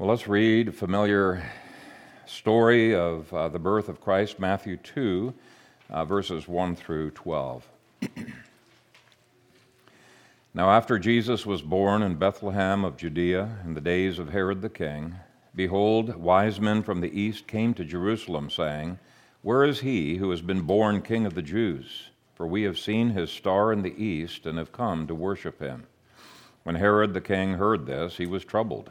Well, let's read a familiar story of uh, the birth of Christ, Matthew 2, uh, verses 1 through 12. now, after Jesus was born in Bethlehem of Judea in the days of Herod the king, behold, wise men from the east came to Jerusalem, saying, Where is he who has been born king of the Jews? For we have seen his star in the east and have come to worship him. When Herod the king heard this, he was troubled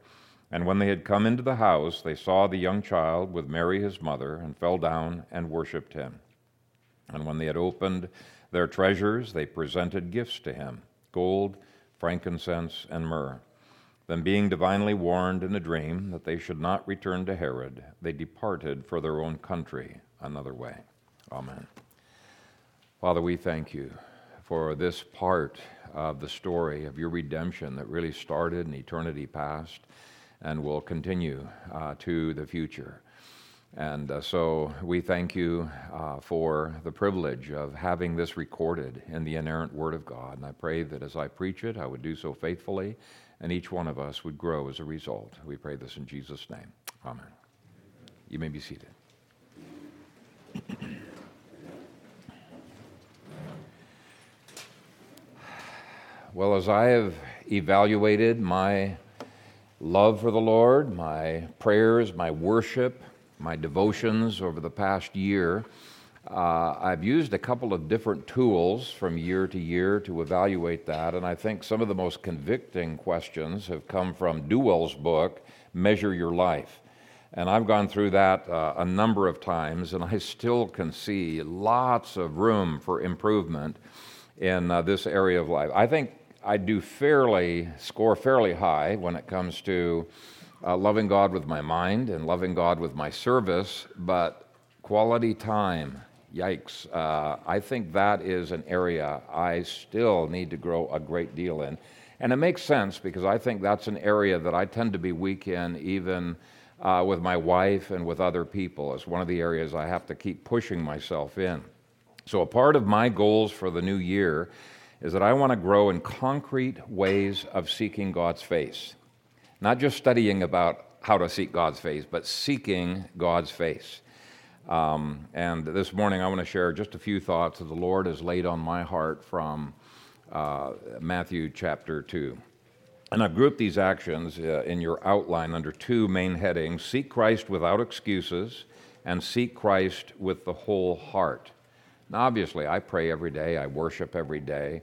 And when they had come into the house, they saw the young child with Mary his mother, and fell down and worshipped him. And when they had opened their treasures, they presented gifts to him gold, frankincense, and myrrh. Then, being divinely warned in a dream that they should not return to Herod, they departed for their own country another way. Amen. Father, we thank you for this part of the story of your redemption that really started in eternity past and will continue uh, to the future. And uh, so we thank you uh, for the privilege of having this recorded in the inerrant Word of God. And I pray that as I preach it, I would do so faithfully, and each one of us would grow as a result. We pray this in Jesus' name. Amen. You may be seated. well, as I have evaluated my love for the Lord, my prayers, my worship, my devotions over the past year, uh, I've used a couple of different tools from year to year to evaluate that, and I think some of the most convicting questions have come from Duewel's book, Measure Your Life. And I've gone through that uh, a number of times, and I still can see lots of room for improvement in uh, this area of life. I think I do fairly score fairly high when it comes to uh, loving God with my mind and loving God with my service, but quality time, yikes. Uh, I think that is an area I still need to grow a great deal in. And it makes sense because I think that's an area that I tend to be weak in, even uh, with my wife and with other people. It's one of the areas I have to keep pushing myself in. So, a part of my goals for the new year is that I want to grow in concrete ways of seeking God's face. Not just studying about how to seek God's face, but seeking God's face. Um, and this morning I want to share just a few thoughts that the Lord has laid on my heart from uh, Matthew chapter 2. And I've grouped these actions uh, in your outline under two main headings Seek Christ without excuses, and Seek Christ with the whole heart. Now, obviously, I pray every day, I worship every day,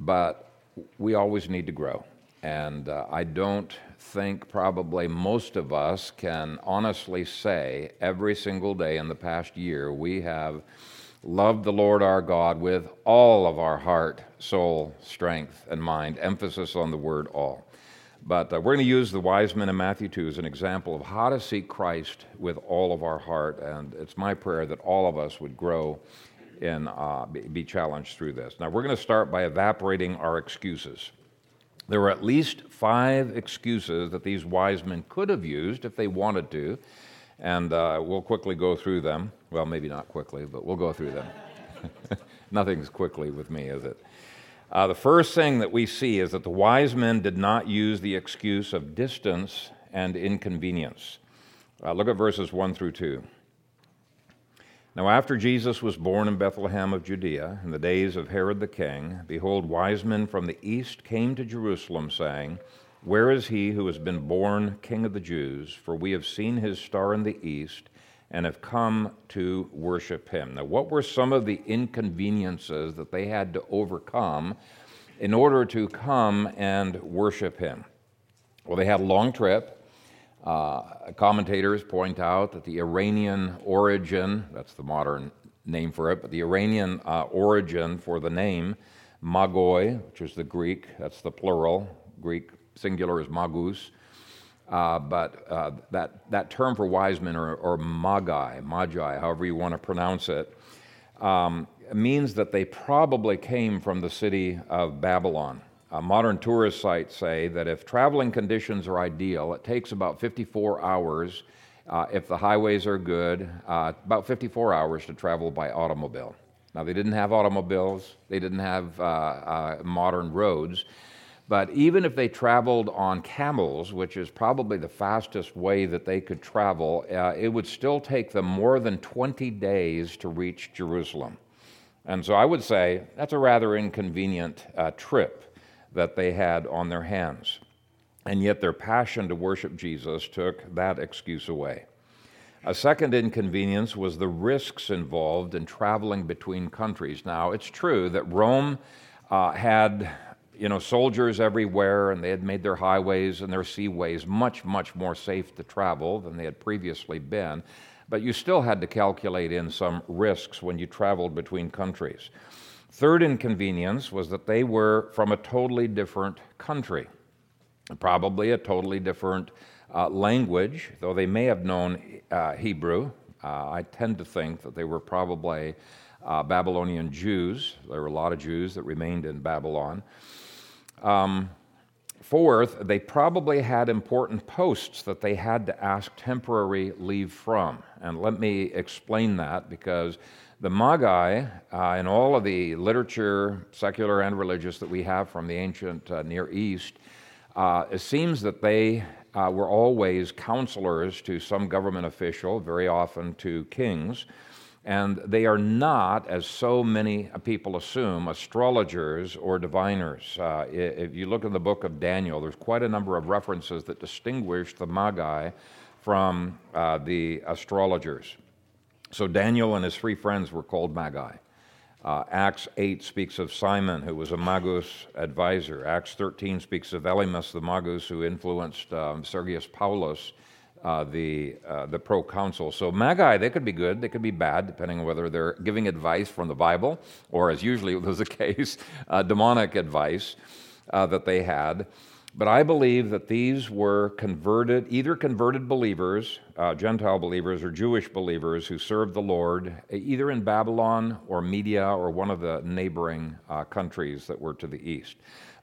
but we always need to grow. And uh, I don't think probably most of us can honestly say every single day in the past year we have loved the Lord our God with all of our heart, soul, strength, and mind. Emphasis on the word all. But uh, we're going to use the wise men in Matthew 2 as an example of how to seek Christ with all of our heart. And it's my prayer that all of us would grow and uh, be challenged through this. Now, we're going to start by evaporating our excuses. There were at least five excuses that these wise men could have used if they wanted to, and uh, we'll quickly go through them. Well, maybe not quickly, but we'll go through them. Nothing's quickly with me, is it? Uh, the first thing that we see is that the wise men did not use the excuse of distance and inconvenience. Uh, look at verses 1 through 2. Now, after Jesus was born in Bethlehem of Judea, in the days of Herod the king, behold, wise men from the east came to Jerusalem, saying, Where is he who has been born king of the Jews? For we have seen his star in the east and have come to worship him. Now, what were some of the inconveniences that they had to overcome in order to come and worship him? Well, they had a long trip. Uh, commentators point out that the Iranian origin, that's the modern name for it, but the Iranian uh, origin for the name, Magoi, which is the Greek, that's the plural, Greek singular is magus, uh, but uh, that, that term for wise men, or, or magi, magi, however you want to pronounce it, um, means that they probably came from the city of Babylon. Uh, modern tourist sites say that if traveling conditions are ideal, it takes about 54 hours. Uh, if the highways are good, uh, about 54 hours to travel by automobile. Now, they didn't have automobiles, they didn't have uh, uh, modern roads, but even if they traveled on camels, which is probably the fastest way that they could travel, uh, it would still take them more than 20 days to reach Jerusalem. And so I would say that's a rather inconvenient trip that they had on their hands. And yet their passion to worship Jesus took that excuse away. A second inconvenience was the risks involved in traveling between countries. Now, it's true that Rome uh, had you know, soldiers everywhere, and they had made their highways and their seaways much, much more safe to travel than they had previously been. But you still had to calculate in some risks when you traveled between countries. Third inconvenience was that they were from a totally different country, probably a totally different uh, language, though they may have known uh, Hebrew. Uh, I tend to think that they were probably uh, Babylonian Jews. There were a lot of Jews that remained in Babylon. Um, fourth, they probably had important posts that they had to ask temporary leave from. And let me explain that because the Magi, uh, in all of the literature, secular and religious, that we have from the ancient uh, Near East, uh, it seems that they uh, were always counselors to some government official, very often to kings. And they are not, as so many people assume, astrologers or diviners. Uh, if you look in the book of Daniel, there's quite a number of references that distinguish the Magi from uh, the astrologers. So Daniel and his three friends were called Magi. Uh, Acts 8 speaks of Simon, who was a Magus advisor. Acts 13 speaks of Elymas the Magus, who influenced um, Sergius Paulus, uh, the, uh, the proconsul. So, Magi, they could be good, they could be bad, depending on whether they're giving advice from the Bible, or as usually was the case, uh, demonic advice uh, that they had. But I believe that these were converted, either converted believers, uh, Gentile believers, or Jewish believers who served the Lord, either in Babylon or Media or one of the neighboring uh, countries that were to the east.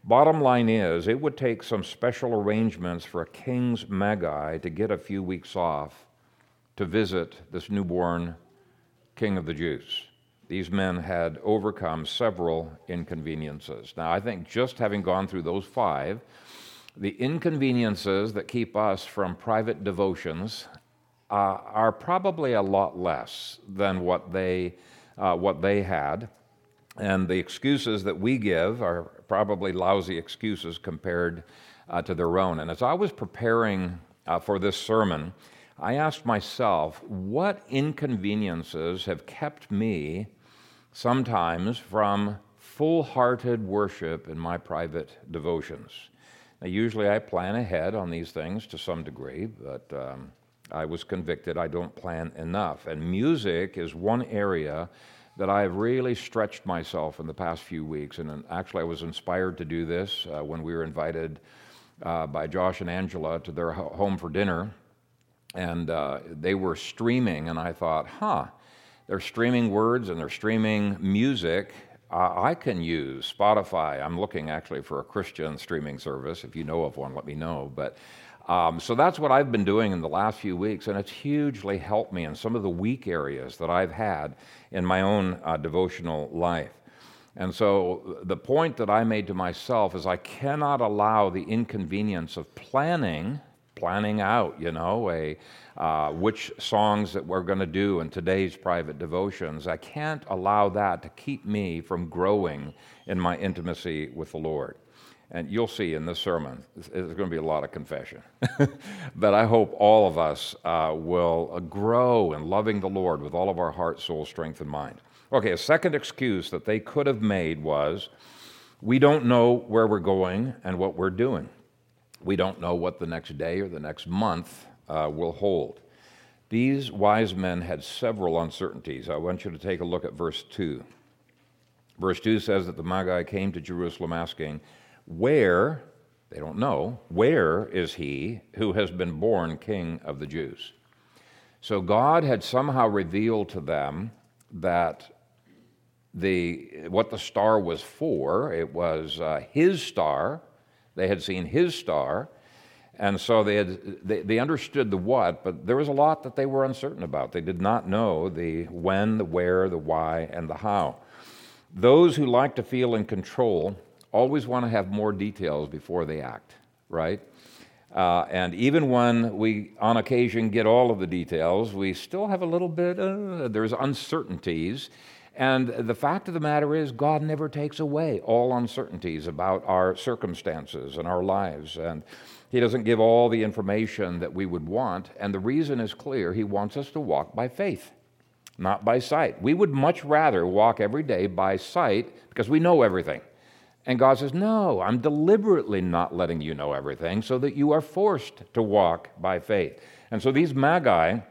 Bottom line is, it would take some special arrangements for a king's magi to get a few weeks off to visit this newborn king of the Jews these men had overcome several inconveniences. Now, I think just having gone through those five, the inconveniences that keep us from private devotions uh, are probably a lot less than what they, uh, what they had. And the excuses that we give are probably lousy excuses compared uh, to their own. And as I was preparing uh, for this sermon, I asked myself, what inconveniences have kept me sometimes from full hearted worship in my private devotions? Now, usually I plan ahead on these things to some degree, but um, I was convicted I don't plan enough. And music is one area that I've really stretched myself in the past few weeks. And actually, I was inspired to do this uh, when we were invited uh, by Josh and Angela to their home for dinner. And uh, they were streaming, and I thought, huh, they're streaming words and they're streaming music I can use Spotify. I'm looking actually for a Christian streaming service. If you know of one, let me know. But um, so that's what I've been doing in the last few weeks, and it's hugely helped me in some of the weak areas that I've had in my own uh, devotional life. And so the point that I made to myself is I cannot allow the inconvenience of planning, planning out, you know, a, uh, which songs that we're going to do in today's private devotions. I can't allow that to keep me from growing in my intimacy with the Lord. And you'll see in this sermon, there's going to be a lot of confession. but I hope all of us uh, will grow in loving the Lord with all of our heart, soul, strength, and mind. Okay, a second excuse that they could have made was we don't know where we're going and what we're doing. We don't know what the next day or the next month uh, will hold. These wise men had several uncertainties. I want you to take a look at verse 2. Verse 2 says that the Magi came to Jerusalem asking, Where, they don't know, where is he who has been born king of the Jews? So God had somehow revealed to them that the, what the star was for. It was uh, his star. They had seen his star. And so they, had, they, they understood the what, but there was a lot that they were uncertain about. They did not know the when, the where, the why, and the how. Those who like to feel in control always want to have more details before they act, right? Uh, and even when we, on occasion, get all of the details, we still have a little bit, uh, there's uncertainties. And the fact of the matter is, God never takes away all uncertainties about our circumstances and our lives. And He doesn't give all the information that we would want. And the reason is clear He wants us to walk by faith, not by sight. We would much rather walk every day by sight because we know everything. And God says, No, I'm deliberately not letting you know everything so that you are forced to walk by faith. And so these magi,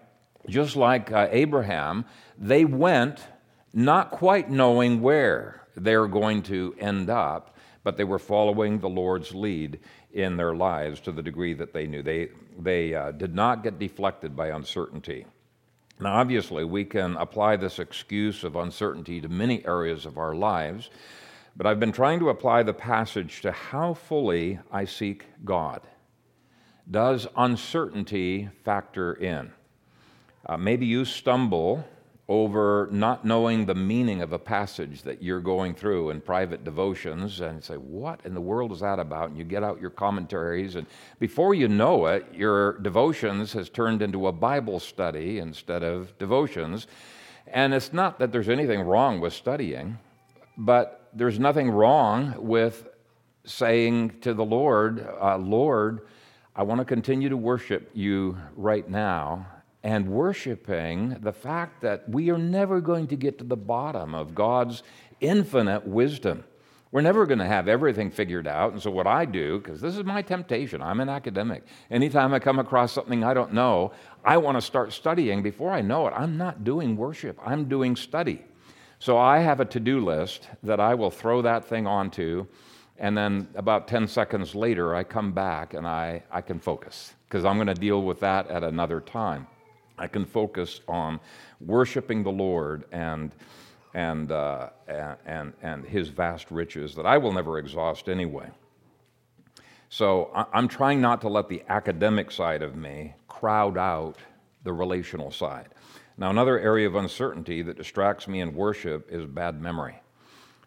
just like uh, Abraham, they went not quite knowing where they're going to end up, but they were following the Lord's lead in their lives to the degree that they knew. They, they uh, did not get deflected by uncertainty. Now, obviously, we can apply this excuse of uncertainty to many areas of our lives, but I've been trying to apply the passage to how fully I seek God. Does uncertainty factor in? Uh, maybe you stumble over not knowing the meaning of a passage that you're going through in private devotions and say, What in the world is that about? And you get out your commentaries, and before you know it, your devotions has turned into a Bible study instead of devotions. And it's not that there's anything wrong with studying, but there's nothing wrong with saying to the Lord, uh, Lord, I want to continue to worship you right now and worshiping the fact that we are never going to get to the bottom of God's infinite wisdom. We're never going to have everything figured out. And so, what I do, because this is my temptation, I'm an academic. Anytime I come across something I don't know, I want to start studying. Before I know it, I'm not doing worship, I'm doing study. So, I have a to do list that I will throw that thing onto. And then, about 10 seconds later, I come back and I, I can focus because I'm going to deal with that at another time. I can focus on worshiping the Lord and, and, uh, and, and His vast riches that I will never exhaust anyway. So I'm trying not to let the academic side of me crowd out the relational side. Now, another area of uncertainty that distracts me in worship is bad memory.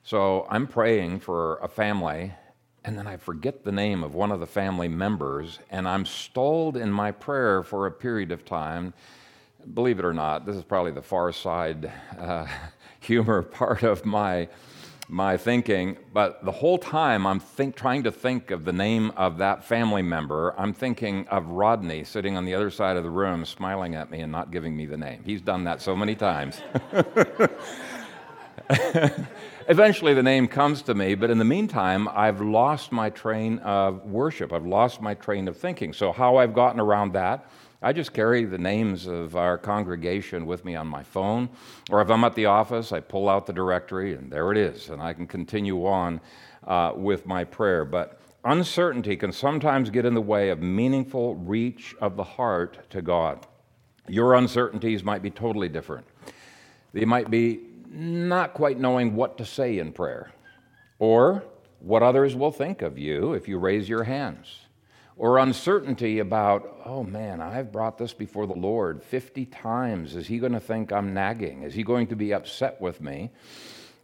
So I'm praying for a family and then I forget the name of one of the family members, and I'm stalled in my prayer for a period of time believe it or not, this is probably the far side uh, humor part of my my thinking, but the whole time I'm think, trying to think of the name of that family member, I'm thinking of Rodney sitting on the other side of the room, smiling at me and not giving me the name. He's done that so many times. Eventually, the name comes to me, but in the meantime, I've lost my train of worship. I've lost my train of thinking. So, how I've gotten around that I just carry the names of our congregation with me on my phone, or if I'm at the office, I pull out the directory and there it is, and I can continue on uh, with my prayer. But uncertainty can sometimes get in the way of meaningful reach of the heart to God. Your uncertainties might be totally different. They might be not quite knowing what to say in prayer, or what others will think of you if you raise your hands or uncertainty about, oh man, I've brought this before the Lord 50 times. Is he going to think I'm nagging? Is he going to be upset with me?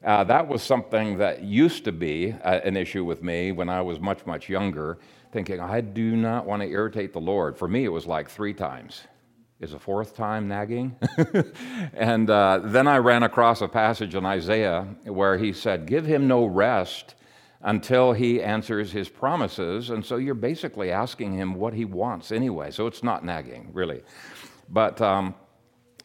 Uh, that was something that used to be uh, an issue with me when I was much, much younger, thinking, I do not want to irritate the Lord. For me, it was like three times. Is a fourth time nagging? and uh, then I ran across a passage in Isaiah where he said, Give him no rest until he answers his promises. And so you're basically asking him what he wants anyway. So it's not nagging, really. But um,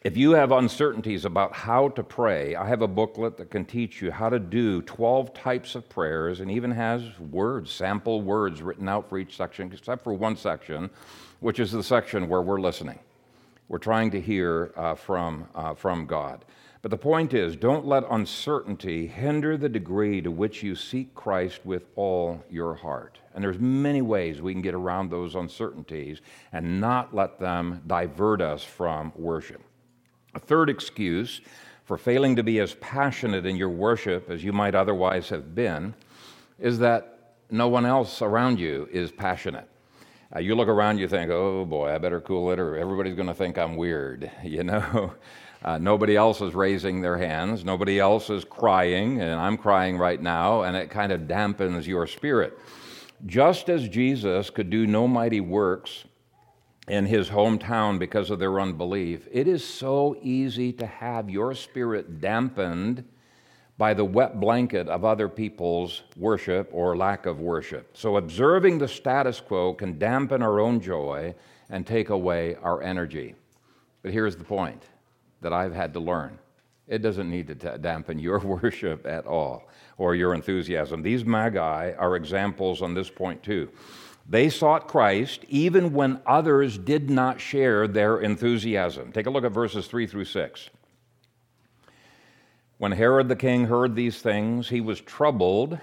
if you have uncertainties about how to pray, I have a booklet that can teach you how to do 12 types of prayers and even has words, sample words written out for each section, except for one section, which is the section where we're listening. We're trying to hear uh, from, uh, from God. But the point is, don't let uncertainty hinder the degree to which you seek Christ with all your heart. And there's many ways we can get around those uncertainties and not let them divert us from worship. A third excuse for failing to be as passionate in your worship as you might otherwise have been is that no one else around you is passionate. Uh, you look around, you think, oh boy, I better cool it, or everybody's going to think I'm weird. You know, uh, nobody else is raising their hands, nobody else is crying, and I'm crying right now, and it kind of dampens your spirit. Just as Jesus could do no mighty works in his hometown because of their unbelief, it is so easy to have your spirit dampened by the wet blanket of other people's worship or lack of worship. So, observing the status quo can dampen our own joy and take away our energy. But here's the point that I've had to learn it doesn't need to dampen your worship at all or your enthusiasm. These magi are examples on this point, too. They sought Christ even when others did not share their enthusiasm. Take a look at verses 3 through 6. When Herod the king heard these things, he was troubled,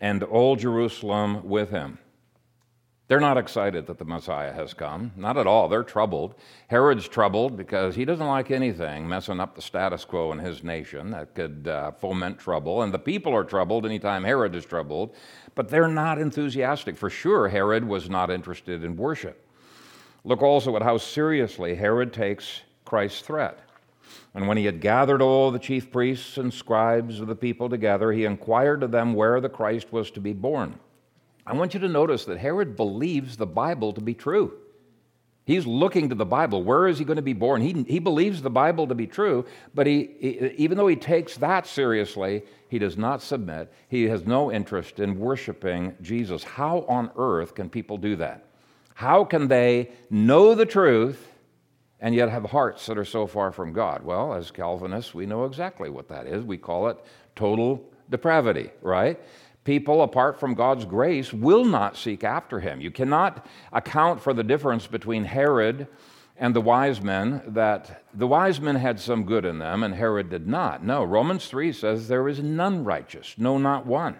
and all Jerusalem with him. They're not excited that the Messiah has come. Not at all. They're troubled. Herod's troubled because he doesn't like anything messing up the status quo in his nation that could uh, foment trouble. And the people are troubled anytime Herod is troubled, but they're not enthusiastic. For sure, Herod was not interested in worship. Look also at how seriously Herod takes Christ's threat. And when he had gathered all the chief priests and scribes of the people together, he inquired of them where the Christ was to be born. I want you to notice that Herod believes the Bible to be true. He's looking to the Bible. Where is he going to be born? He, he believes the Bible to be true, but he, he, even though he takes that seriously, he does not submit. He has no interest in worshiping Jesus. How on earth can people do that? How can they know the truth and yet have hearts that are so far from God? Well, as Calvinists, we know exactly what that is. We call it total depravity, right? People, apart from God's grace, will not seek after him. You cannot account for the difference between Herod and the wise men, that the wise men had some good in them and Herod did not. No, Romans 3 says there is none righteous, no, not one.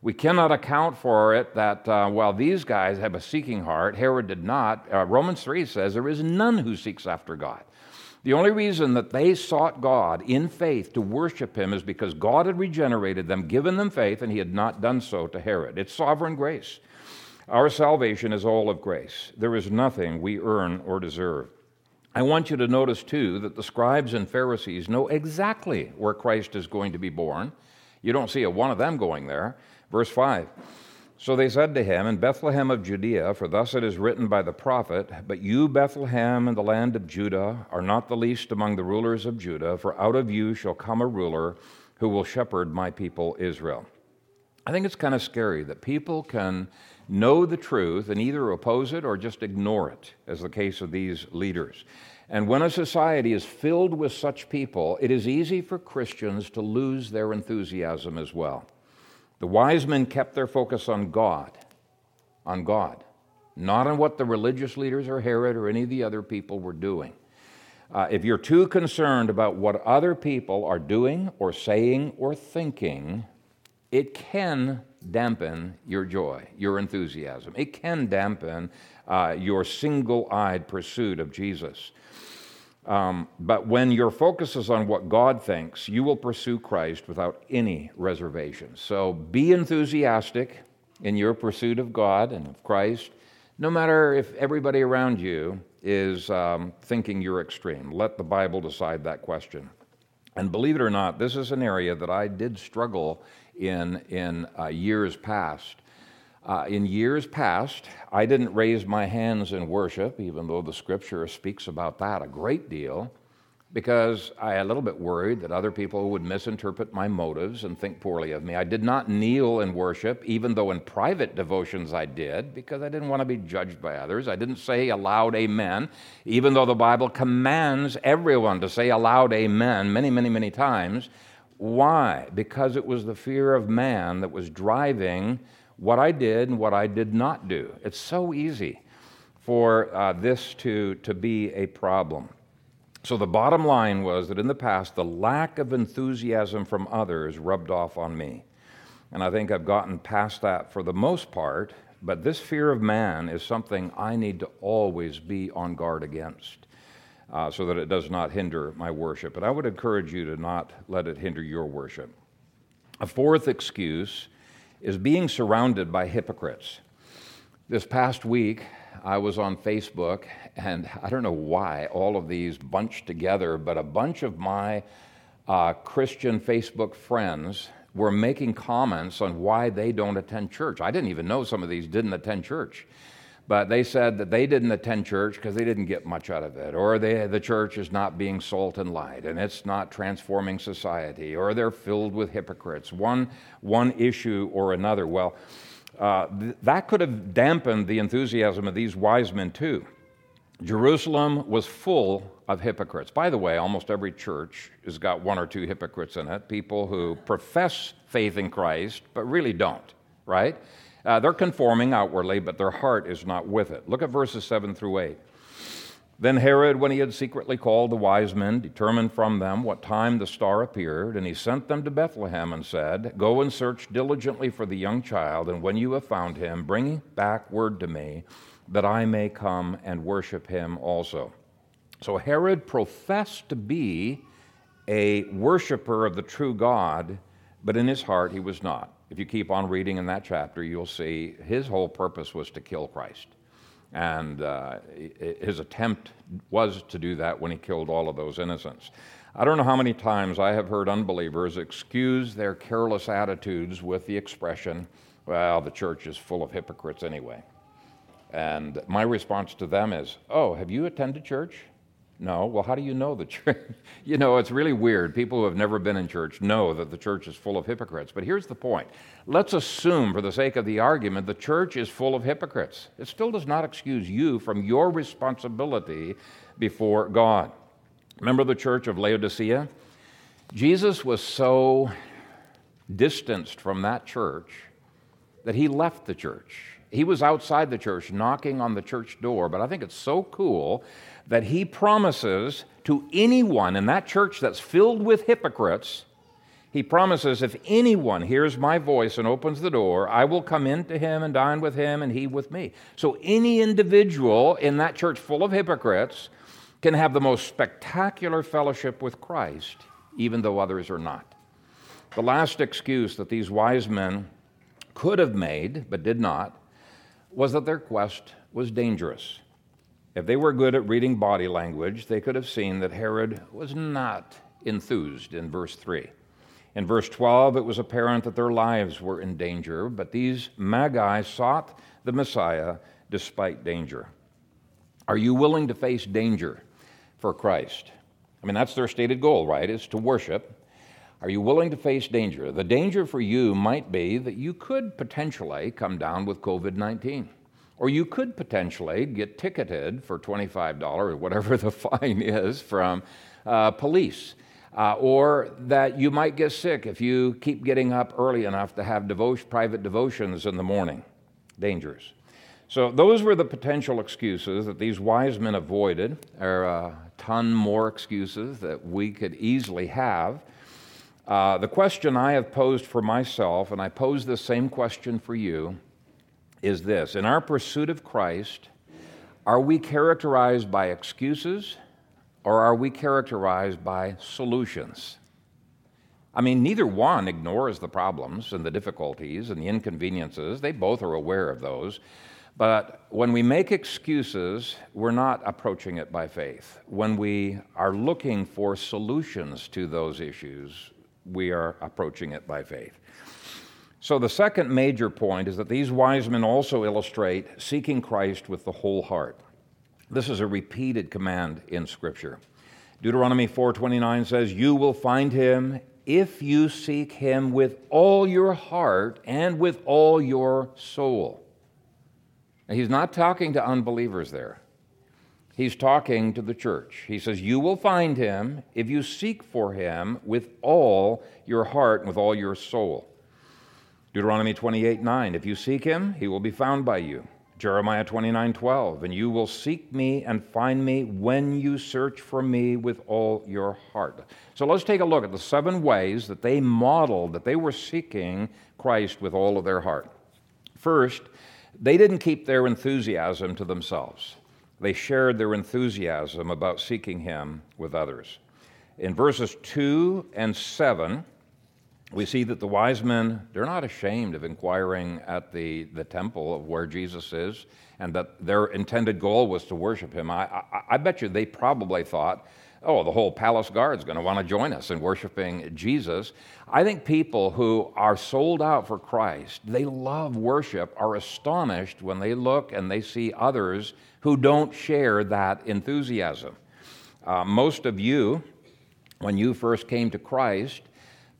We cannot account for it that uh, while these guys have a seeking heart, Herod did not. Uh, Romans 3 says there is none who seeks after God. The only reason that they sought God in faith to worship him is because God had regenerated them, given them faith, and he had not done so to Herod. It's sovereign grace. Our salvation is all of grace. There is nothing we earn or deserve. I want you to notice, too, that the scribes and Pharisees know exactly where Christ is going to be born. You don't see a one of them going there. Verse 5 so they said to him, In Bethlehem of Judea, for thus it is written by the prophet, But you, Bethlehem, in the land of Judah, are not the least among the rulers of Judah, for out of you shall come a ruler who will shepherd my people Israel. I think it's kind of scary that people can know the truth and either oppose it or just ignore it, as the case of these leaders. And when a society is filled with such people, it is easy for Christians to lose their enthusiasm as well. The wise men kept their focus on God, on God, not on what the religious leaders or Herod or any of the other people were doing. Uh, if you're too concerned about what other people are doing or saying or thinking, it can dampen your joy, your enthusiasm. It can dampen uh, your single eyed pursuit of Jesus. Um, but when your focus is on what God thinks, you will pursue Christ without any reservations. So be enthusiastic in your pursuit of God and of Christ, no matter if everybody around you is um, thinking you're extreme. Let the Bible decide that question. And believe it or not, this is an area that I did struggle in in uh, years past. Uh, in years past, I didn't raise my hands in worship, even though the scripture speaks about that a great deal. because I a little bit worried that other people would misinterpret my motives and think poorly of me. I did not kneel in worship, even though in private devotions I did, because I didn't want to be judged by others. I didn't say aloud amen, even though the Bible commands everyone to say aloud amen many, many, many times. Why? Because it was the fear of man that was driving what I did and what I did not do. It's so easy for uh, this to, to be a problem. So the bottom line was that in the past, the lack of enthusiasm from others rubbed off on me. And I think I've gotten past that for the most part, but this fear of man is something I need to always be on guard against uh, so that it does not hinder my worship. And I would encourage you to not let it hinder your worship. A fourth excuse is being surrounded by hypocrites. This past week, I was on Facebook, and I don't know why all of these bunched together, but a bunch of my uh, Christian Facebook friends were making comments on why they don't attend church. I didn't even know some of these didn't attend church. But they said that they didn't attend church because they didn't get much out of it, or they, the church is not being salt and light, and it's not transforming society, or they're filled with hypocrites, one, one issue or another. Well, uh, th- that could have dampened the enthusiasm of these wise men too. Jerusalem was full of hypocrites. By the way, almost every church has got one or two hypocrites in it, people who profess faith in Christ but really don't, right? Uh, they're conforming outwardly, but their heart is not with it. Look at verses 7 through 8. Then Herod, when he had secretly called the wise men, determined from them what time the star appeared, and he sent them to Bethlehem and said, Go and search diligently for the young child, and when you have found him, bring back word to me, that I may come and worship him also. So Herod professed to be a worshiper of the true God, but in his heart he was not. If you keep on reading in that chapter, you'll see his whole purpose was to kill Christ. And uh, his attempt was to do that when he killed all of those innocents. I don't know how many times I have heard unbelievers excuse their careless attitudes with the expression, well, the church is full of hypocrites anyway. And my response to them is, oh, have you attended church? No. Well, how do you know the church? you know, it's really weird. People who have never been in church know that the church is full of hypocrites. But here's the point let's assume, for the sake of the argument, the church is full of hypocrites. It still does not excuse you from your responsibility before God. Remember the church of Laodicea? Jesus was so distanced from that church that he left the church. He was outside the church knocking on the church door, but I think it's so cool that he promises to anyone in that church that's filled with hypocrites, he promises if anyone hears my voice and opens the door, I will come in to him and dine with him and he with me. So any individual in that church full of hypocrites can have the most spectacular fellowship with Christ, even though others are not. The last excuse that these wise men could have made, but did not, was that their quest was dangerous. If they were good at reading body language, they could have seen that Herod was not enthused in verse 3. In verse 12, it was apparent that their lives were in danger, but these magi sought the Messiah despite danger. Are you willing to face danger for Christ? I mean, that's their stated goal, right? Is to worship. Are you willing to face danger? The danger for you might be that you could potentially come down with COVID 19. Or you could potentially get ticketed for $25 or whatever the fine is from uh, police. Uh, or that you might get sick if you keep getting up early enough to have private devotions in the morning. Dangerous. So, those were the potential excuses that these wise men avoided. There are a ton more excuses that we could easily have. Uh, the question I have posed for myself, and I pose the same question for you, is this In our pursuit of Christ, are we characterized by excuses or are we characterized by solutions? I mean, neither one ignores the problems and the difficulties and the inconveniences. They both are aware of those. But when we make excuses, we're not approaching it by faith. When we are looking for solutions to those issues, we are approaching it by faith. So, the second major point is that these wise men also illustrate seeking Christ with the whole heart. This is a repeated command in Scripture. Deuteronomy 4:29 says, "You will find him if you seek him with all your heart and with all your soul." Now, he's not talking to unbelievers there. He's talking to the church. He says, You will find him if you seek for him with all your heart and with all your soul. Deuteronomy 28 9, if you seek him, he will be found by you. Jeremiah 29 12, and you will seek me and find me when you search for me with all your heart. So let's take a look at the seven ways that they modeled that they were seeking Christ with all of their heart. First, they didn't keep their enthusiasm to themselves, they shared their enthusiasm about seeking him with others. In verses 2 and 7, we see that the wise men, they're not ashamed of inquiring at the, the temple of where Jesus is, and that their intended goal was to worship him. I, I, I bet you they probably thought, oh, the whole palace guard's going to want to join us in worshiping Jesus. I think people who are sold out for Christ, they love worship, are astonished when they look and they see others who don't share that enthusiasm. Uh, most of you, when you first came to Christ,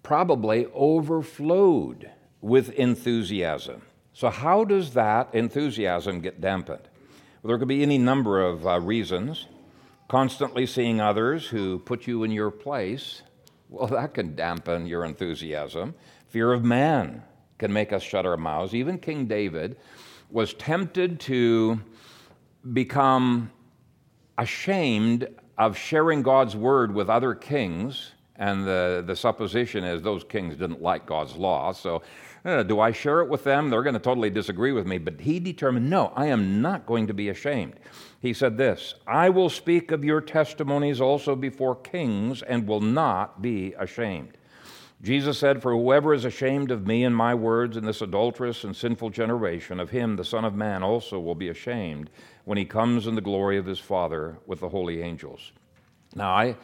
probably overflowed with enthusiasm. So, how does that enthusiasm get dampened? Well, there could be any number of uh, reasons. Constantly seeing others who put you in your place, well, that can dampen your enthusiasm. Fear of man can make us shut our mouths. Even King David was tempted to become ashamed of sharing God's word with other kings and the, the supposition is those kings didn't like God's law. So, uh, do I share it with them? They're going to totally disagree with me. But he determined, no, I am not going to be ashamed. He said this I will speak of your testimonies also before kings and will not be ashamed. Jesus said, For whoever is ashamed of me and my words in this adulterous and sinful generation, of him the Son of Man also will be ashamed when he comes in the glory of his Father with the holy angels. Now, I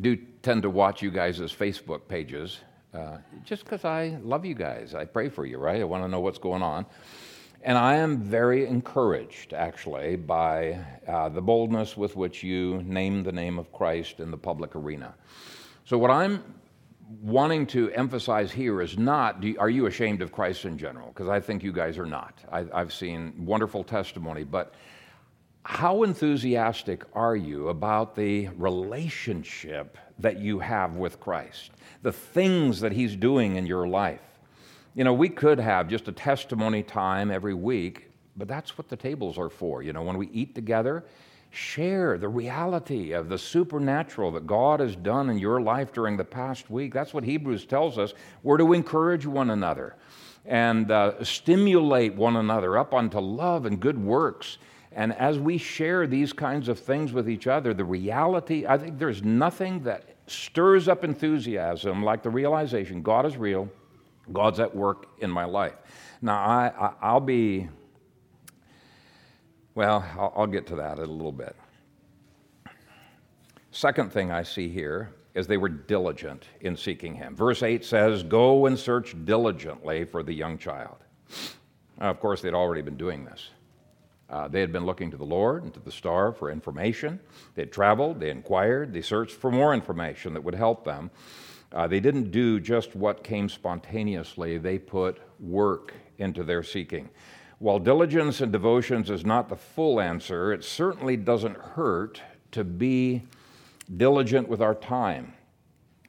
do tend to watch you guys' Facebook pages uh, just because I love you guys. I pray for you, right? I want to know what's going on. And I am very encouraged, actually, by uh, the boldness with which you name the name of Christ in the public arena. So, what I'm wanting to emphasize here is not you, are you ashamed of Christ in general? Because I think you guys are not. I, I've seen wonderful testimony, but how enthusiastic are you about the relationship that you have with Christ, the things that He's doing in your life? You know, we could have just a testimony time every week, but that's what the tables are for. You know, when we eat together, share the reality of the supernatural that God has done in your life during the past week. That's what Hebrews tells us. We're to encourage one another and uh, stimulate one another up unto love and good works. And as we share these kinds of things with each other, the reality, I think there's nothing that stirs up enthusiasm like the realization God is real, God's at work in my life. Now, I, I, will be, well, I'll, I'll get to that in a little bit. Second thing I see here is they were diligent in seeking him. Verse 8 says, Go and search diligently for the young child. Now, of course, they'd already been doing this. Uh, they had been looking to the Lord and to the star for information. They had traveled, they inquired, they searched for more information that would help them. Uh, they didn't do just what came spontaneously, they put work into their seeking. While diligence and devotions is not the full answer, it certainly doesn't hurt to be diligent with our time,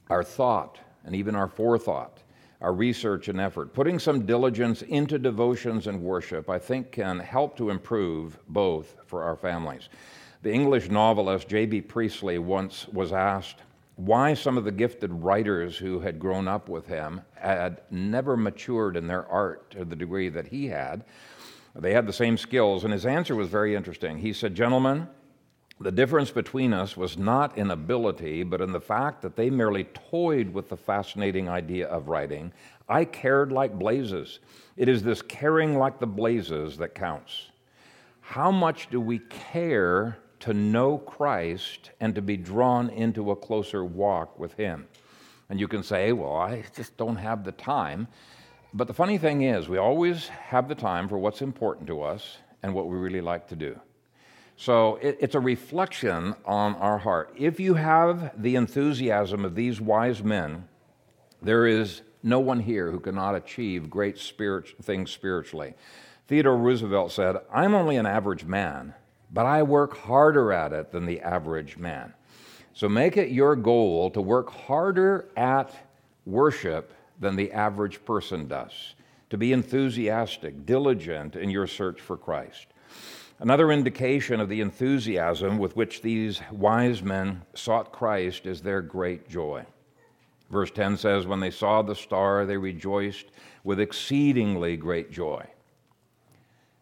our thought, and even our forethought our research and effort. Putting some diligence into devotions and worship, I think, can help to improve both for our families. The English novelist J.B. Priestley once was asked why some of the gifted writers who had grown up with him had never matured in their art to the degree that he had. They had the same skills, and his answer was very interesting. He said, Gentlemen, the difference between us was not in ability, but in the fact that they merely toyed with the fascinating idea of writing. I cared like blazes. It is this caring like the blazes that counts. How much do we care to know Christ and to be drawn into a closer walk with Him? And you can say, well, I just don't have the time. But the funny thing is, we always have the time for what's important to us and what we really like to do. So it, it's a reflection on our heart. If you have the enthusiasm of these wise men, there is no one here who cannot achieve great spirit, things spiritually. Theodore Roosevelt said, I'm only an average man, but I work harder at it than the average man. So make it your goal to work harder at worship than the average person does, to be enthusiastic, diligent in your search for Christ. Another indication of the enthusiasm with which these wise men sought Christ is their great joy. Verse 10 says, When they saw the star, they rejoiced with exceedingly great joy.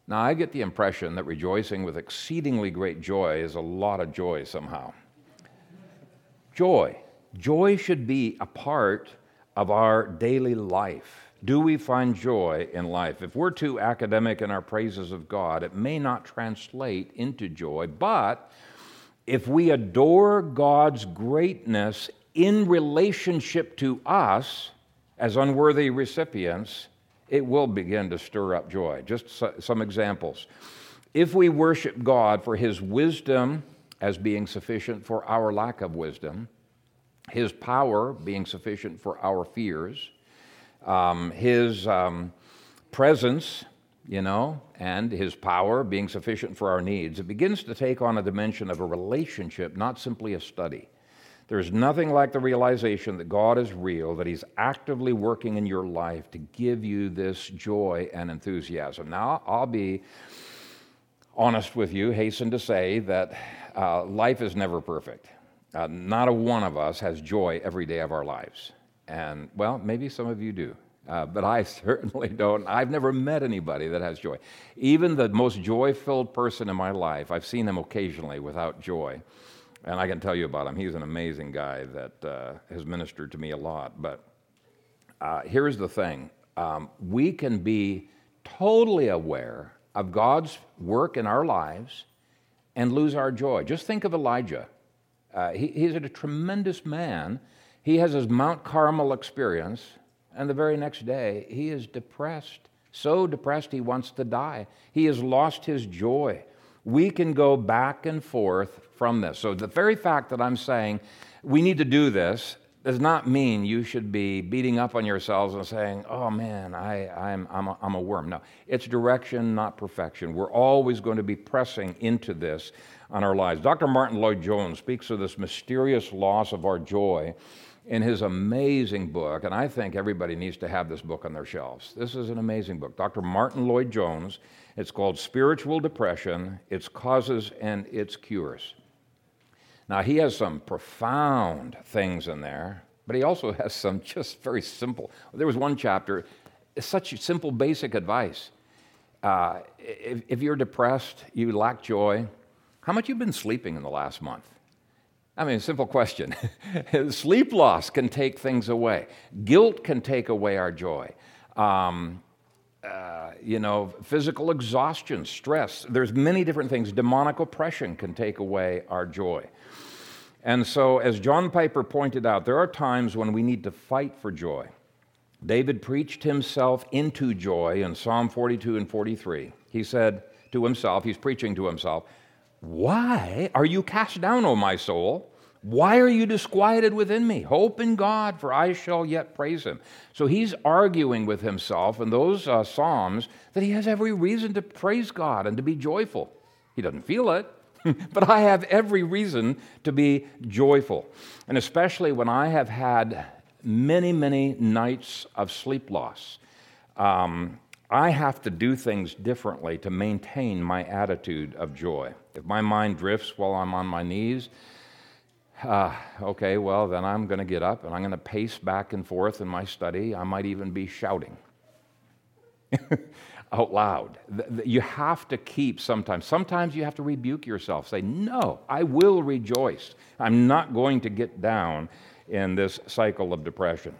Now, I get the impression that rejoicing with exceedingly great joy is a lot of joy somehow. Joy. Joy should be a part of our daily life. Do we find joy in life? If we're too academic in our praises of God, it may not translate into joy, but if we adore God's greatness in relationship to us as unworthy recipients, it will begin to stir up joy. Just some examples. If we worship God for his wisdom as being sufficient for our lack of wisdom, his power being sufficient for our fears, um, his um, presence, you know, and his power being sufficient for our needs, it begins to take on a dimension of a relationship, not simply a study. There's nothing like the realization that God is real, that He's actively working in your life to give you this joy and enthusiasm. Now, I'll be honest with you, hasten to say that uh, life is never perfect. Uh, not a one of us has joy every day of our lives. And, well, maybe some of you do. Uh, but I certainly don't. I've never met anybody that has joy. Even the most joy filled person in my life, I've seen him occasionally without joy. And I can tell you about him. He's an amazing guy that uh, has ministered to me a lot. But uh, here's the thing um, we can be totally aware of God's work in our lives and lose our joy. Just think of Elijah. Uh, he, he's a tremendous man. He has his Mount Carmel experience, and the very next day, he is depressed. So depressed, he wants to die. He has lost his joy we can go back and forth from this. So the very fact that I'm saying we need to do this does not mean you should be beating up on yourselves and saying, oh man, I, I'm, I'm, a, I'm a worm. No, it's direction, not perfection. We're always going to be pressing into this on our lives. Dr. Martyn Lloyd-Jones speaks of this mysterious loss of our joy in his amazing book, and I think everybody needs to have this book on their shelves. This is an amazing book. Dr. Martyn Lloyd-Jones, it's called Spiritual Depression, Its Causes and Its Cures. Now, he has some profound things in there, but he also has some just very simple. There was one chapter, such simple, basic advice. Uh, if, if you're depressed, you lack joy, how much you've been sleeping in the last month? I mean, simple question. Sleep loss can take things away. Guilt can take away our joy. Um, uh, you know, physical exhaustion, stress. There's many different things. Demonic oppression can take away our joy. And so, as John Piper pointed out, there are times when we need to fight for joy. David preached himself into joy in Psalm 42 and 43. He said to himself, he's preaching to himself, why are you cast down, O my soul? Why are you disquieted within me? Hope in God, for I shall yet praise him. So he's arguing with himself in those uh, Psalms that he has every reason to praise God and to be joyful. He doesn't feel it, but I have every reason to be joyful. And especially when I have had many, many nights of sleep loss. Um, I have to do things differently to maintain my attitude of joy. If my mind drifts while I'm on my knees, uh, okay, well, then I'm going to get up and I'm going to pace back and forth in my study. I might even be shouting out loud. You have to keep sometimes. Sometimes you have to rebuke yourself. Say, No, I will rejoice. I'm not going to get down in this cycle of depression.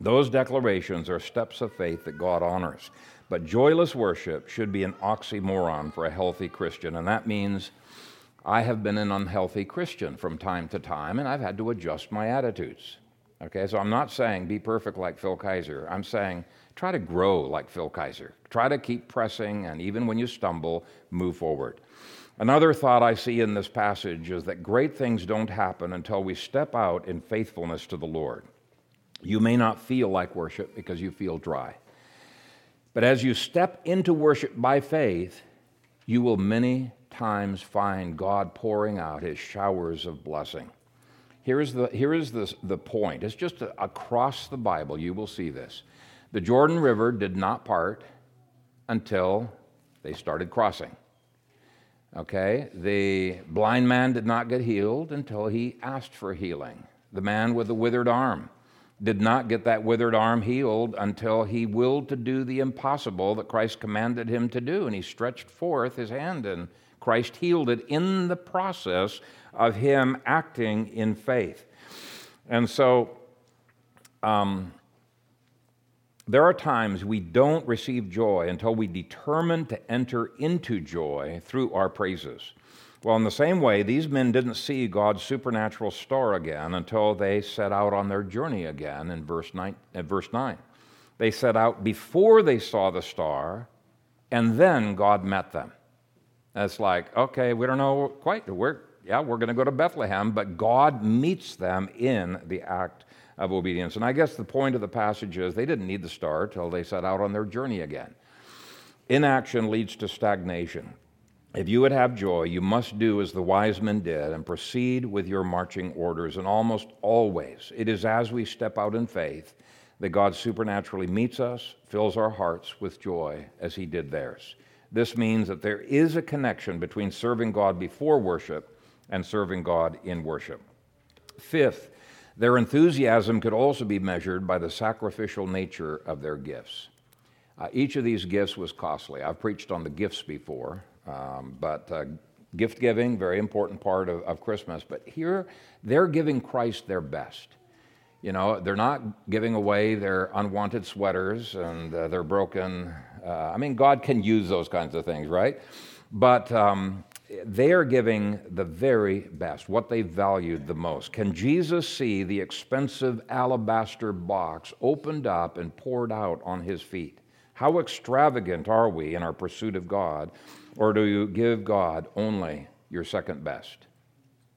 Those declarations are steps of faith that God honors. But joyless worship should be an oxymoron for a healthy Christian, and that means I have been an unhealthy Christian from time to time, and I've had to adjust my attitudes. Okay, so I'm not saying be perfect like Phil Kayser. I'm saying try to grow like Phil Kayser. Try to keep pressing, and even when you stumble, move forward. Another thought I see in this passage is that great things don't happen until we step out in faithfulness to the Lord. You may not feel like worship because you feel dry. But as you step into worship by faith, you will many times find God pouring out his showers of blessing. Here is the, here is the, the point. It's just a, across the Bible, you will see this. The Jordan River did not part until they started crossing. Okay? The blind man did not get healed until he asked for healing. The man with the withered arm did not get that withered arm healed until he willed to do the impossible that Christ commanded him to do. And he stretched forth his hand, and Christ healed it in the process of him acting in faith. And so, um, there are times we don't receive joy until we determine to enter into joy through our praises. Well, in the same way, these men didn't see God's supernatural star again until they set out on their journey again in verse 9. In verse 9. They set out before they saw the star, and then God met them. And it's like, okay, we don't know quite. We're, yeah, we're going to go to Bethlehem, but God meets them in the act of obedience. And I guess the point of the passage is they didn't need the star till they set out on their journey again. Inaction leads to stagnation. If you would have joy, you must do as the wise men did and proceed with your marching orders. And almost always, it is as we step out in faith that God supernaturally meets us, fills our hearts with joy as He did theirs. This means that there is a connection between serving God before worship and serving God in worship. Fifth, their enthusiasm could also be measured by the sacrificial nature of their gifts. Uh, each of these gifts was costly. I've preached on the gifts before, um, but uh, gift giving, very important part of, of Christmas. But here, they're giving Christ their best. You know, they're not giving away their unwanted sweaters and uh, their broken. Uh, I mean, God can use those kinds of things, right? But um, they are giving the very best, what they valued the most. Can Jesus see the expensive alabaster box opened up and poured out on his feet? How extravagant are we in our pursuit of God? Or do you give God only your second best?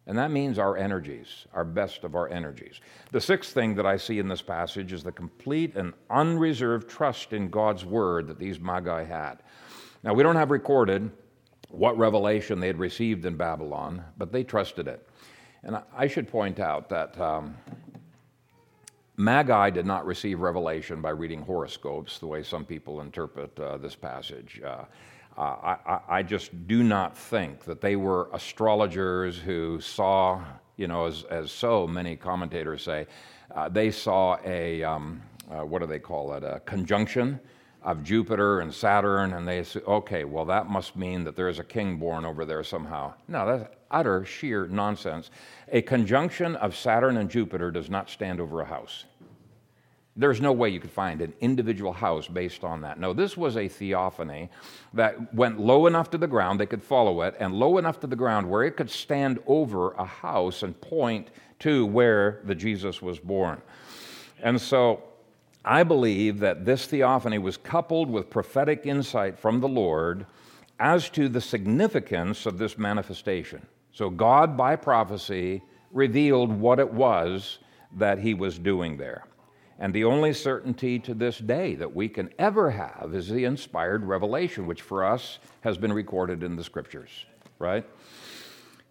And that means our energies, our best of our energies. The sixth thing that I see in this passage is the complete and unreserved trust in God's word that these Magi had. Now, we don't have recorded what revelation they had received in Babylon, but they trusted it. And I should point out that um, Magi did not receive revelation by reading horoscopes the way some people interpret uh, this passage. Uh, I, I, just do not think that they were astrologers who saw, you know, as, as so many commentators say, uh, they saw a, um, uh, what do they call it, a conjunction of Jupiter and Saturn, and they say, okay, well, that must mean that there's a king born over there somehow. No, that's utter, sheer nonsense. A conjunction of Saturn and Jupiter does not stand over a house. There's no way you could find an individual house based on that. No, this was a theophany that went low enough to the ground, they could follow it, and low enough to the ground where it could stand over a house and point to where the Jesus was born. And so I believe that this theophany was coupled with prophetic insight from the Lord as to the significance of this manifestation. So, God, by prophecy, revealed what it was that he was doing there. And the only certainty to this day that we can ever have is the inspired revelation, which for us has been recorded in the scriptures, right?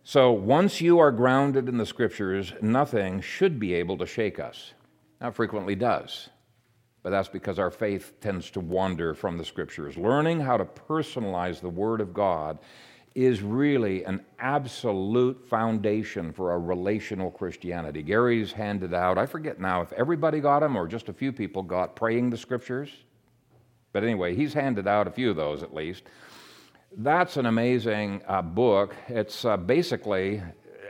So once you are grounded in the scriptures, nothing should be able to shake us. Now, frequently does but that's because our faith tends to wander from the scriptures. Learning how to personalize the Word of God is really an absolute foundation for a relational Christianity. Gary's handed out, I forget now if everybody got them or just a few people got praying the scriptures. But anyway, he's handed out a few of those at least. That's an amazing uh, book. It's uh, basically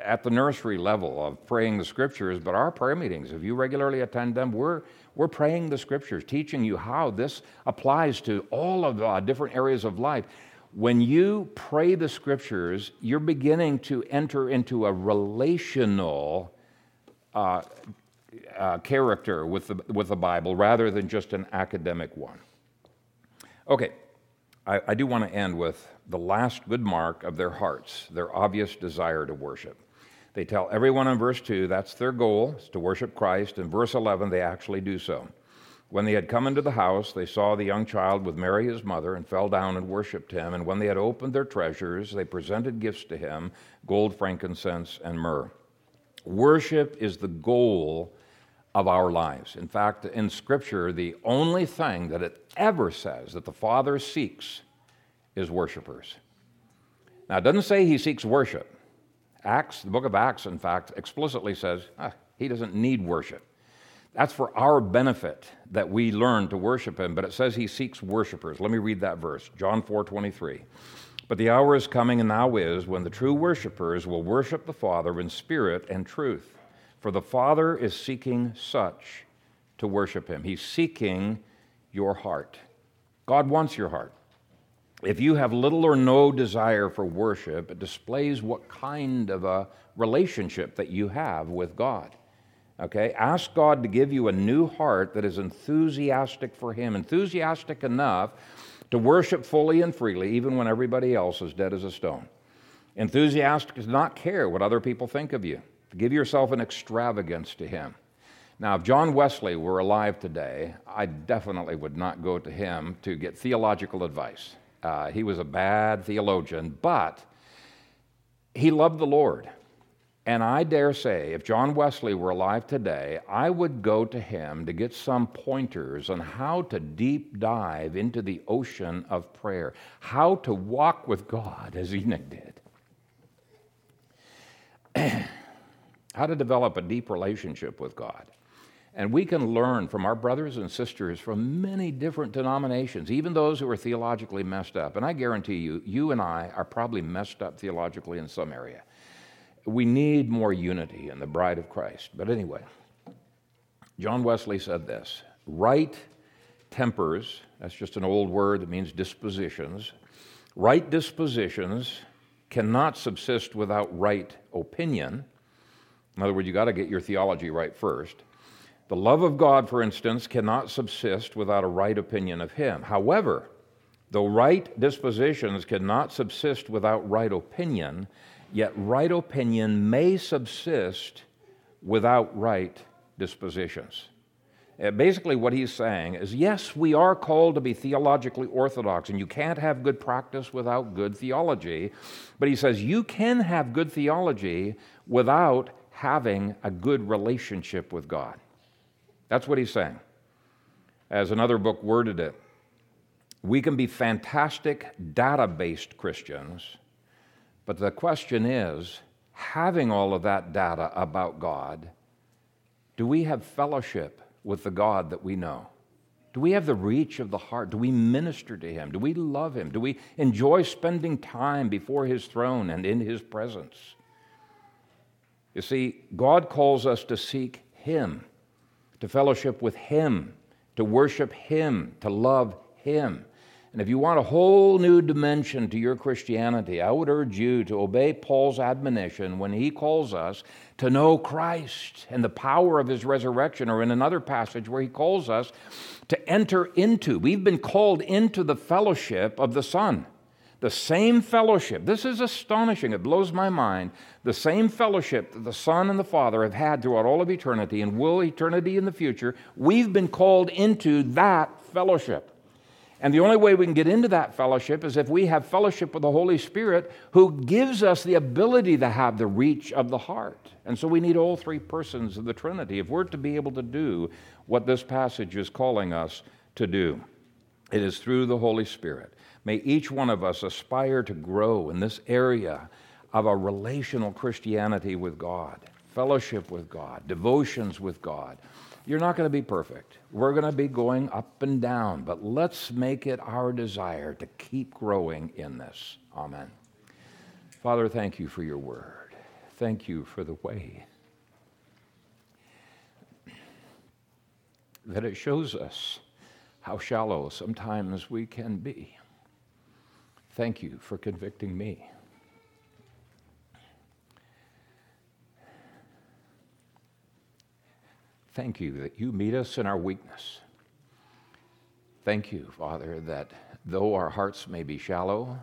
at the nursery level of praying the scriptures, but our prayer meetings, if you regularly attend them, we're we're praying the scriptures, teaching you how this applies to all of the uh, different areas of life. When you pray the scriptures, you're beginning to enter into a relational uh, uh, character with the, with the Bible rather than just an academic one. Okay, I, I do want to end with the last good mark of their hearts, their obvious desire to worship. They tell everyone in verse 2 that's their goal, is to worship Christ. In verse 11, they actually do so. When they had come into the house, they saw the young child with Mary his mother and fell down and worshiped him. And when they had opened their treasures, they presented gifts to him gold, frankincense, and myrrh. Worship is the goal of our lives. In fact, in Scripture, the only thing that it ever says that the Father seeks is worshipers. Now, it doesn't say he seeks worship. Acts, the book of Acts, in fact, explicitly says ah, he doesn't need worship. That's for our benefit that we learn to worship him, but it says he seeks worshipers. Let me read that verse John 4 23. But the hour is coming, and now is, when the true worshipers will worship the Father in spirit and truth. For the Father is seeking such to worship him. He's seeking your heart. God wants your heart. If you have little or no desire for worship, it displays what kind of a relationship that you have with God. Okay? Ask God to give you a new heart that is enthusiastic for Him, enthusiastic enough to worship fully and freely, even when everybody else is dead as a stone. Enthusiastic does not care what other people think of you. Give yourself an extravagance to Him. Now, if John Wesley were alive today, I definitely would not go to him to get theological advice. Uh, he was a bad theologian, but he loved the Lord. And I dare say, if John Wesley were alive today, I would go to him to get some pointers on how to deep dive into the ocean of prayer, how to walk with God as Enoch did, how to develop a deep relationship with God. And we can learn from our brothers and sisters from many different denominations, even those who are theologically messed up. And I guarantee you, you and I are probably messed up theologically in some area we need more unity in the bride of Christ. But anyway, John Wesley said this right tempers, that's just an old word that means dispositions, right dispositions cannot subsist without right opinion. In other words, you've got to get your theology right first. The love of God, for instance, cannot subsist without a right opinion of Him. However, though right dispositions cannot subsist without right opinion, Yet right opinion may subsist without right dispositions. Uh, basically, what he's saying is yes, we are called to be theologically orthodox, and you can't have good practice without good theology. But he says you can have good theology without having a good relationship with God. That's what he's saying. As another book worded it, we can be fantastic data based Christians but the question is having all of that data about God, do we have fellowship with the God that we know? Do we have the reach of the heart? Do we minister to Him? Do we love Him? Do we enjoy spending time before His throne and in His presence? You see, God calls us to seek Him, to fellowship with Him, to worship Him, to love Him. And if you want a whole new dimension to your Christianity, I would urge you to obey Paul's admonition when he calls us to know Christ and the power of his resurrection, or in another passage where he calls us to enter into. We've been called into the fellowship of the Son. The same fellowship. This is astonishing. It blows my mind. The same fellowship that the Son and the Father have had throughout all of eternity and will eternity in the future, we've been called into that fellowship. And the only way we can get into that fellowship is if we have fellowship with the Holy Spirit who gives us the ability to have the reach of the heart. And so we need all three persons of the Trinity if we're to be able to do what this passage is calling us to do. It is through the Holy Spirit. May each one of us aspire to grow in this area of a relational Christianity with God, fellowship with God, devotions with God you're not going to be perfect. We're going to be going up and down, but let's make it our desire to keep growing in this. Amen. Father, thank you for your word. Thank you for the way that it shows us how shallow sometimes we can be. Thank you for convicting me. Thank you that you meet us in our weakness. Thank you, Father, that though our hearts may be shallow,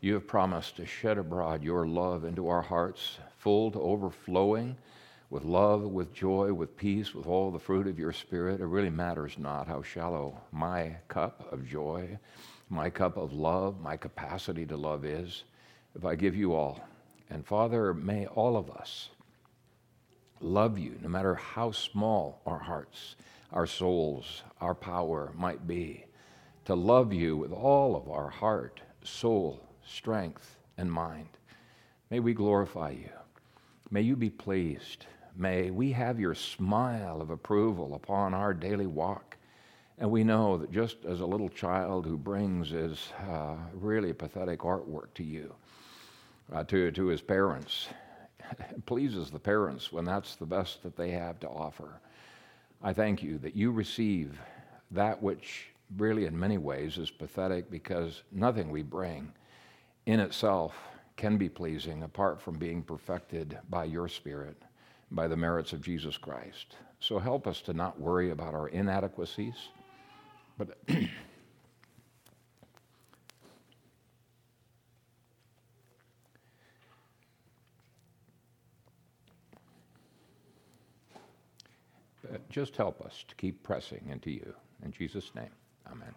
you have promised to shed abroad your love into our hearts, full to overflowing with love, with joy, with peace, with all the fruit of your Spirit. It really matters not how shallow my cup of joy, my cup of love, my capacity to love is, if I give you all. And Father, may all of us love you, no matter how small our hearts, our souls, our power might be, to love you with all of our heart, soul, strength, and mind. May we glorify you. May you be pleased. May we have your smile of approval upon our daily walk. And we know that just as a little child who brings his uh, really pathetic artwork to you, uh, to, to his parents, pleases the parents when that's the best that they have to offer. I thank you that you receive that which really, in many ways, is pathetic because nothing we bring in itself can be pleasing apart from being perfected by your Spirit by the merits of Jesus Christ. So help us to not worry about our inadequacies, but just help us to keep pressing into you. In Jesus' name, amen.